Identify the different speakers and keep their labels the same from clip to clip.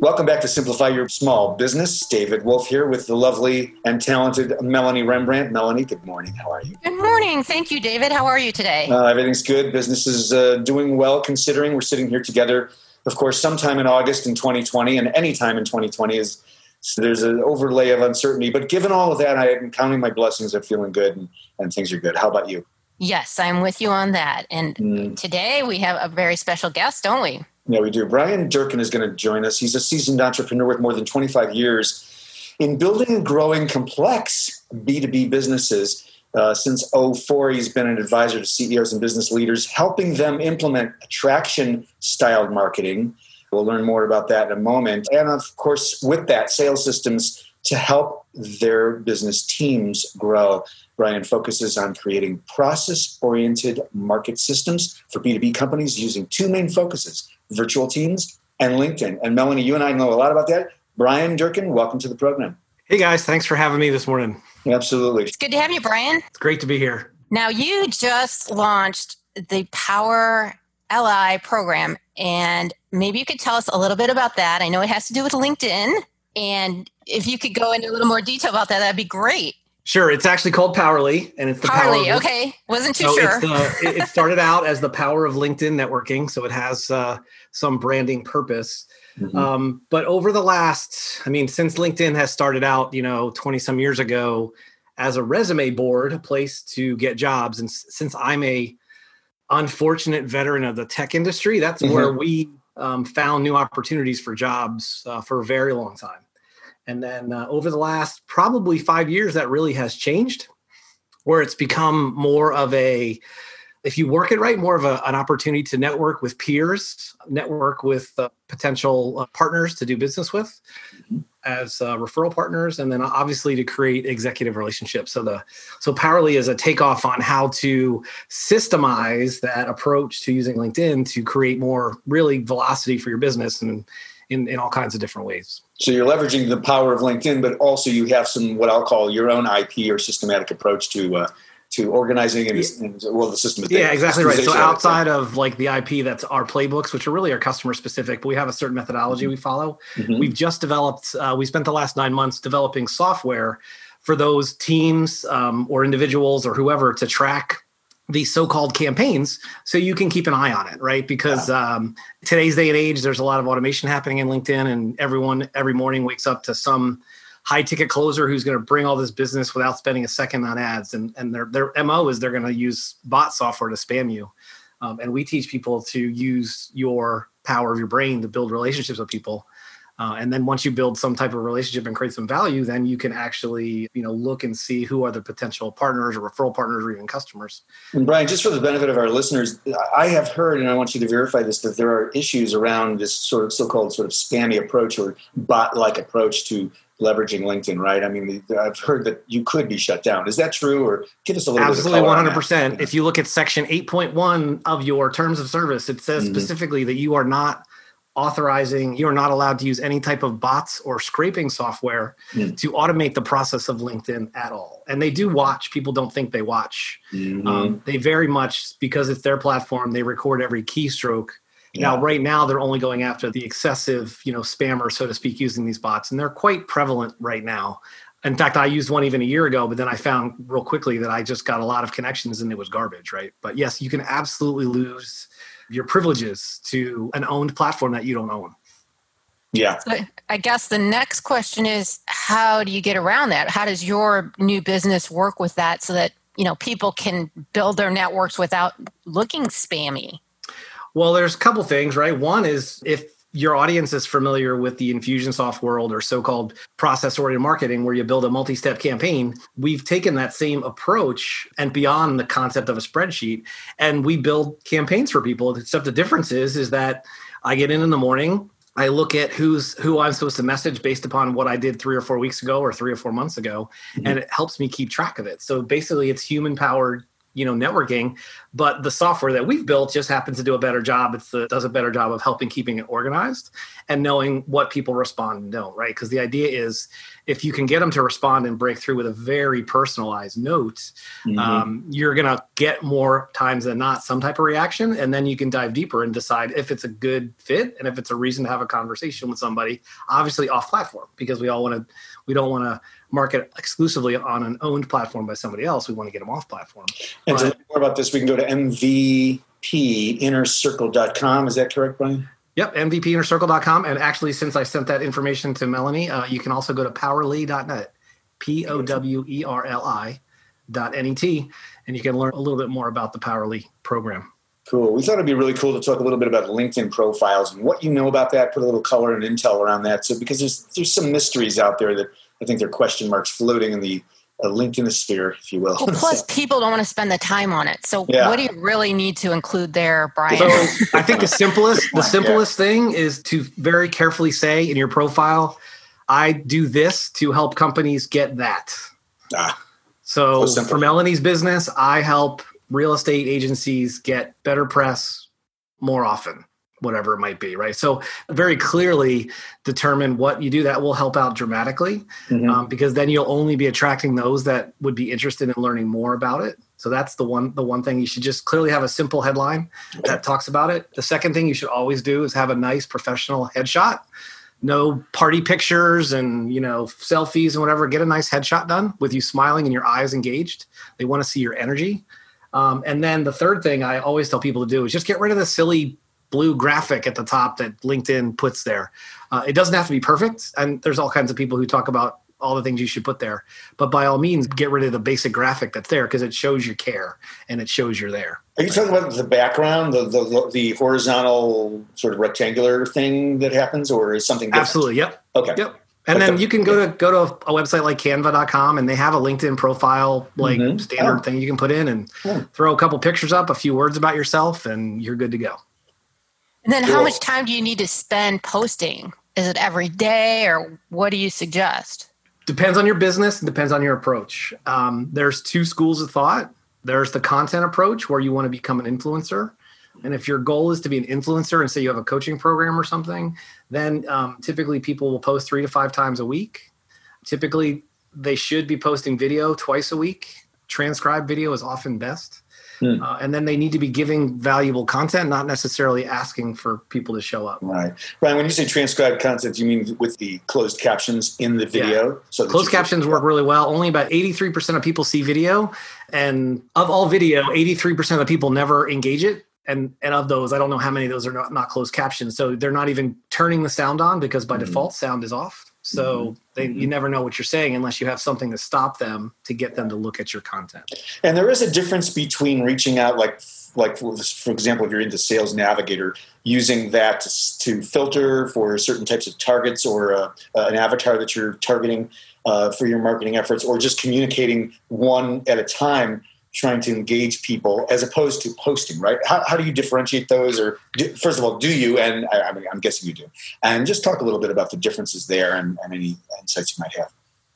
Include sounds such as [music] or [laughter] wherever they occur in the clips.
Speaker 1: Welcome back to Simplify Your Small Business. David Wolf here with the lovely and talented Melanie Rembrandt. Melanie, good morning. How are you?
Speaker 2: Good morning. Thank you, David. How are you today?
Speaker 1: Uh, everything's good. Business is uh, doing well considering we're sitting here together, of course, sometime in August in 2020 and any time in 2020 is so there's an overlay of uncertainty. But given all of that, I am counting my blessings. I'm feeling good and, and things are good. How about you?
Speaker 2: Yes, I'm with you on that. And mm. today we have a very special guest, don't we?
Speaker 1: Yeah, we do. Bryan Durkin is going to join us. He's a seasoned entrepreneur with more than 25 years in building and growing complex B2B businesses. Uh, since 04, he's been an advisor to CEOs and business leaders, helping them implement attraction styled marketing. We'll learn more about that in a moment. And of course, with that, sales systems to help their business teams grow. Bryan focuses on creating process oriented market systems for B2B companies using two main focuses virtual teams and LinkedIn. And Melanie, you and I know a lot about that. Bryan Durkin, welcome to the program.
Speaker 3: Hey guys, thanks for having me this morning.
Speaker 1: Absolutely.
Speaker 2: It's good to have you, Bryan.
Speaker 3: It's great to be here.
Speaker 2: Now, you just launched the Power LI program, and maybe you could tell us a little bit about that. I know it has to do with LinkedIn, and if you could go into a little more detail about that, that'd be great.
Speaker 3: Sure, it's actually called Powerly, and it's the
Speaker 2: Powerly. Power of, okay, wasn't too so sure.
Speaker 3: The, it [laughs] started out as the power of LinkedIn networking, so it has uh, some branding purpose. Mm-hmm. Um, but over the last, I mean, since LinkedIn has started out, you know, twenty some years ago, as a resume board, a place to get jobs, and since I'm a unfortunate veteran of the tech industry, that's mm-hmm. where we um, found new opportunities for jobs uh, for a very long time. And then uh, over the last probably five years, that really has changed, where it's become more of a, if you work it right, more of a, an opportunity to network with peers, network with uh, potential uh, partners to do business with as uh, referral partners, and then obviously to create executive relationships. So the so Powerly is a takeoff on how to systemize that approach to using LinkedIn to create more really velocity for your business and in, in all kinds of different ways.
Speaker 1: So you're leveraging the power of LinkedIn, but also you have some what I'll call your own IP or systematic approach to uh, to organizing and, and, well the system.
Speaker 3: Yeah, exactly right. So outside of like the IP, that's our playbooks, which are really our customer specific, but we have a certain methodology mm-hmm. we follow. Mm-hmm. We've just developed. Uh, we spent the last nine months developing software for those teams um, or individuals or whoever to track these so-called campaigns so you can keep an eye on it right? Because yeah. um, today's day and age there's a lot of automation happening in linkedin and everyone every morning wakes up to some high ticket closer who's going to bring all this business without spending a second on ads and, and their, their mo is they're going to use bot software to spam you. Um, and we teach people to use your power of your brain to build relationships with people uh, and then once you build some type of relationship and create some value, then you can actually, you know, look and see who are the potential partners or referral partners or even customers.
Speaker 1: And Bryan, just for the benefit of our listeners, I have heard, and I want you to verify this, that there are issues around this sort of so-called sort of spammy approach or bot-like approach to leveraging LinkedIn, right? I mean, I've heard that you could be shut down. Is that true? Or give us a little
Speaker 3: Absolutely, one hundred percent. If you look at section eight point one of your terms of service, it says mm-hmm. specifically that you are not authorizing you are not allowed to use any type of bots or scraping software mm. to automate the process of linkedin at all and they do watch people don't think they watch mm-hmm. um, they very much because it's their platform they record every keystroke yeah. now right now they're only going after the excessive you know spammer so to speak using these bots and they're quite prevalent right now in fact, I used one even a year ago, but then I found real quickly that I just got a lot of connections and it was garbage, right? But yes, you can absolutely lose your privileges to an owned platform that you don't own.
Speaker 1: Yeah.
Speaker 2: So I guess the next question is how do you get around that? How does your new business work with that so that, you know, people can build their networks without looking spammy?
Speaker 3: Well, there's a couple things, right? One is if your audience is familiar with the Infusionsoft world or so-called process-oriented marketing where you build a multi-step campaign, we've taken that same approach and beyond the concept of a spreadsheet and we build campaigns for people. Except the difference is is that I get in in the morning, I look at who's who I'm supposed to message based upon what I did three or four weeks ago or three or four months ago, mm-hmm. and it helps me keep track of it. So basically, it's human powered you know networking but the software that we've built just happens to do a better job. It does a better job of helping keeping it organized and knowing what people respond and don't right? Because the idea is if you can get them to respond and break through with a very personalized note mm-hmm. um, you're going to get more times than not some type of reaction and then you can dive deeper and decide if it's a good fit and if it's a reason to have a conversation with somebody obviously off platform because we all want to we don't want to market exclusively on an owned platform by somebody else. We want to get them off platform.
Speaker 1: And but, to learn more about this, we can go to mvpinnercircle.com. Is that correct, Bryan?
Speaker 3: Yep, mvpinnercircle.com. And actually, since I sent that information to Melanie, uh, you can also go to powerli.net, P O W E R L I dot net, and you can learn a little bit more about the Powerli program.
Speaker 1: Cool. We thought it'd be really cool to talk a little bit about LinkedIn profiles and what you know about that, put a little color and intel around that. So, because there's there's some mysteries out there that I think there are question marks floating in the uh, LinkedIn sphere, if you will.
Speaker 2: Well, plus, [laughs] so, people don't want to spend the time on it. So, yeah. what do you really need to include there, Bryan?
Speaker 3: So, I think the simplest [laughs] the simplest yeah. thing is to very carefully say in your profile, "I do this to help companies get that." Ah, so, so for Melanie's business, I help real estate agencies get better press more often whatever it might be right? So very clearly determine what you do that will help out dramatically mm-hmm. um, because then you'll only be attracting those that would be interested in learning more about it. So that's the one the one thing you should just clearly have a simple headline that talks about it. The second thing you should always do is have a nice professional headshot. No party pictures and you know selfies and whatever. Get a nice headshot done with you smiling and your eyes engaged. They want to see your energy. Um, and then the third thing I always tell people to do is just get rid of the silly blue graphic at the top that LinkedIn puts there. Uh, it doesn't have to be perfect, and there's all kinds of people who talk about all the things you should put there. But by all means, get rid of the basic graphic that's there because it shows you care and it shows you're there.
Speaker 1: Are you talking about the background, the, the, the horizontal sort of rectangular thing that happens, or is something different?
Speaker 3: Absolutely. Yep.
Speaker 1: Okay.
Speaker 3: Yep. And then you can go to go to a website like canva.com and they have a LinkedIn profile like mm-hmm. standard oh. thing you can put in and yeah. throw a couple pictures up, a few words about yourself and you're good to go.
Speaker 2: And then cool. how much time do you need to spend posting? Is it every day or what do you suggest?
Speaker 3: Depends on your business, depends on your approach. Um, there's two schools of thought. There's the content approach where you want to become an influencer. And if your goal is to be an influencer and say you have a coaching program or something, then um, typically people will post three to five times a week. Typically, they should be posting video twice a week. Transcribed video is often best. Hmm. Uh, and then they need to be giving valuable content, not necessarily asking for people to show up.
Speaker 1: Right. Bryan, when you say transcribed content, you mean with the closed captions in the video?
Speaker 3: Yeah. So closed captions work really well. Only about 83% of people see video. And of all video, 83% of the people never engage it and and of those i don't know how many of those are not, not closed captions so they're not even turning the sound on because by mm-hmm. default sound is off so mm-hmm. they, you mm-hmm. never know what you're saying unless you have something to stop them to get them to look at your content
Speaker 1: and there is a difference between reaching out like like for, example if you're into sales navigator using that to, to filter for certain types of targets or uh, uh, an avatar that you're targeting uh, for your marketing efforts or just communicating one at a time trying to engage people as opposed to posting, right? How, how do you differentiate those? Or do, first of all, do you? And I, I mean, I'm guessing you do. And just talk a little bit about the differences there and, and any insights you might have.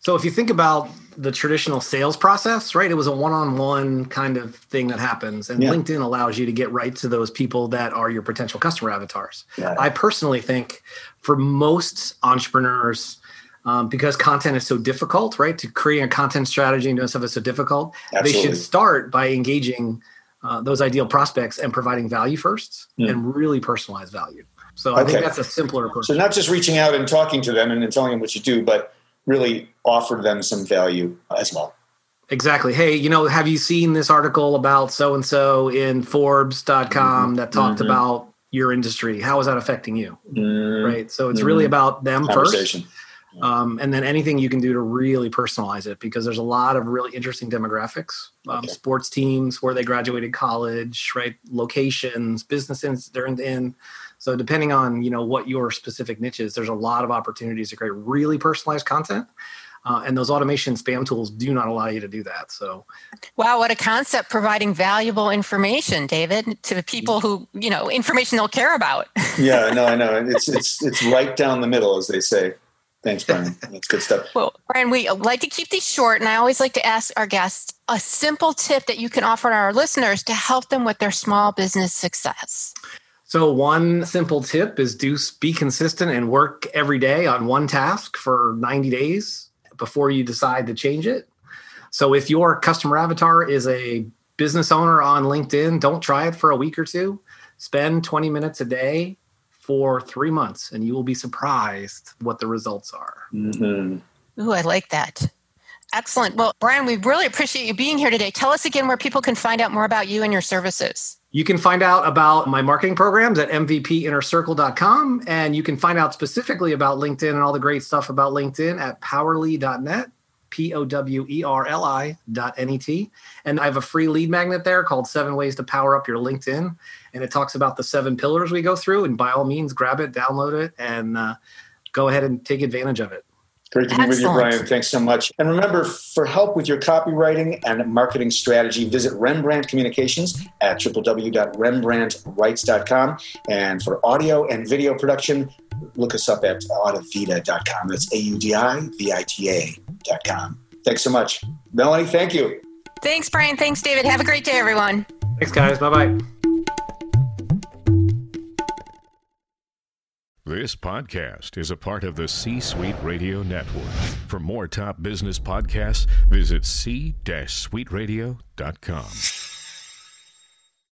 Speaker 3: So if you think about the traditional sales process, right, it was a one-on-one kind of thing that happens, and yeah. LinkedIn allows you to get right to those people that are your potential customer avatars. Yeah. I personally think for most entrepreneurs, um, because content is so difficult, right? To create a content strategy and doing stuff is so difficult. Absolutely. They should start by engaging uh, those ideal prospects and providing value first mm. and really personalized value. So okay. I think that's a simpler approach.
Speaker 1: So not just reaching out and talking to them and, and telling them what you do, but really offer them some value as well.
Speaker 3: Exactly. Hey, you know, have you seen this article about so and so in Forbes.com mm-hmm. that talked mm-hmm. about your industry? How is that affecting you? Mm-hmm. Right. So it's really mm-hmm. about them first. Um, and then anything you can do to really personalize it because there's a lot of really interesting demographics um, okay. sports teams where they graduated college right locations businesses they're in so depending on you know what your specific niche is there's a lot of opportunities to create really personalized content uh, and those automation spam tools do not allow you to do that. So,
Speaker 2: wow, what a concept! Providing valuable information, David, to the people who you know information they'll care about.
Speaker 1: yeah, no, I know [laughs] it's it's it's right down the middle, as they say. Thanks, Bryan. That's good stuff.
Speaker 2: Well, Bryan, we like to keep these short, and I always like to ask our guests a simple tip that you can offer our listeners to help them with their small business success.
Speaker 3: So, one simple tip is do be consistent and work every day on one task for 90 days before you decide to change it. So if your customer avatar is a business owner on LinkedIn, don't try it for a week or two. Spend 20 minutes a day for three months, and you will be surprised what the results are.
Speaker 2: Mm-hmm. Ooh, I like that. Excellent. Well, Bryan, we really appreciate you being here today. Tell us again where people can find out more about you and your services.
Speaker 3: You can find out about my marketing programs at mvpinnercircle.com. And you can find out specifically about LinkedIn and all the great stuff about LinkedIn at powerli.net, P O W E R L I dot N E T. And I have a free lead magnet there called Seven Ways to Power Up Your LinkedIn. And it talks about the seven pillars we go through. And by all means, grab it, download it, and uh, go ahead and take advantage of it.
Speaker 1: Great to be with you, Bryan. Thanks so much. And remember, for help with your copywriting and marketing strategy, visit Rembrandt Communications at www.rembrandtwrites.com. And for audio and video production, look us up at audivita.com. That's A U D I V I T A.com. Thanks so much. Melanie, thank you.
Speaker 2: Thanks, Bryan. Thanks, David. Have a great day, everyone.
Speaker 3: Thanks, guys. Bye bye.
Speaker 4: This podcast is a part of the C Suite Radio Network. For more top business podcasts, visit c-suiteradio.com.